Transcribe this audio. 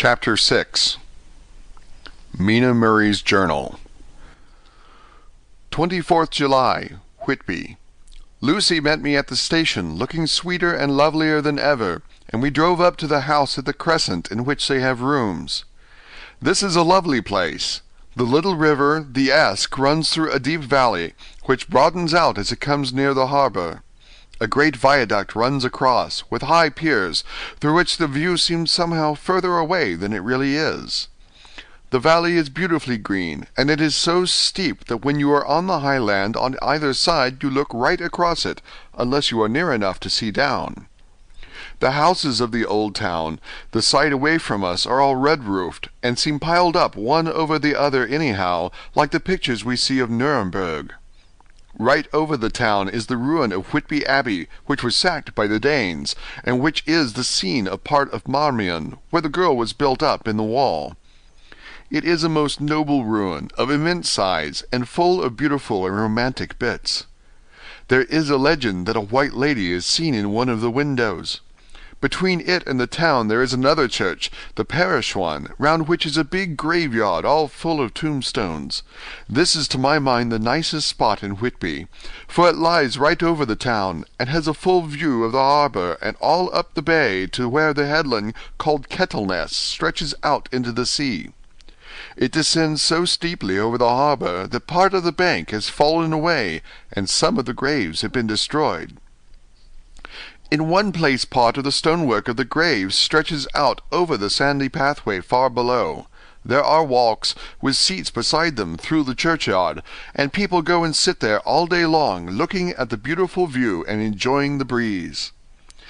Chapter 6 Mina Murray's Journal 24th July, Whitby. Lucy met me at the station, looking sweeter and lovelier than ever, and we drove up to the house at the Crescent in which they have rooms. This is a lovely place. The little river, the Esk, runs through a deep valley, which broadens out as it comes near the harbour. A great viaduct runs across, with high piers, through which the view seems somehow further away than it really is. The valley is beautifully green, and it is so steep that when you are on the high land on either side you look right across it, unless you are near enough to see down. The houses of the old town, the side away from us, are all red roofed, and seem piled up one over the other anyhow, like the pictures we see of Nuremberg. Right over the town is the ruin of Whitby Abbey, which was sacked by the Danes, and which is the scene of part of Marmion, where the girl was built up in the wall. It is a most noble ruin, of immense size, and full of beautiful and romantic bits. There is a legend that a white lady is seen in one of the windows. Between it and the town there is another church, the parish one, round which is a big graveyard all full of tombstones. This is to my mind the nicest spot in Whitby, for it lies right over the town, and has a full view of the harbour and all up the bay to where the headland called Kettleness stretches out into the sea. It descends so steeply over the harbour that part of the bank has fallen away, and some of the graves have been destroyed. In one place part of the stonework of the graves stretches out over the sandy pathway far below. There are walks, with seats beside them, through the churchyard, and people go and sit there all day long, looking at the beautiful view and enjoying the breeze.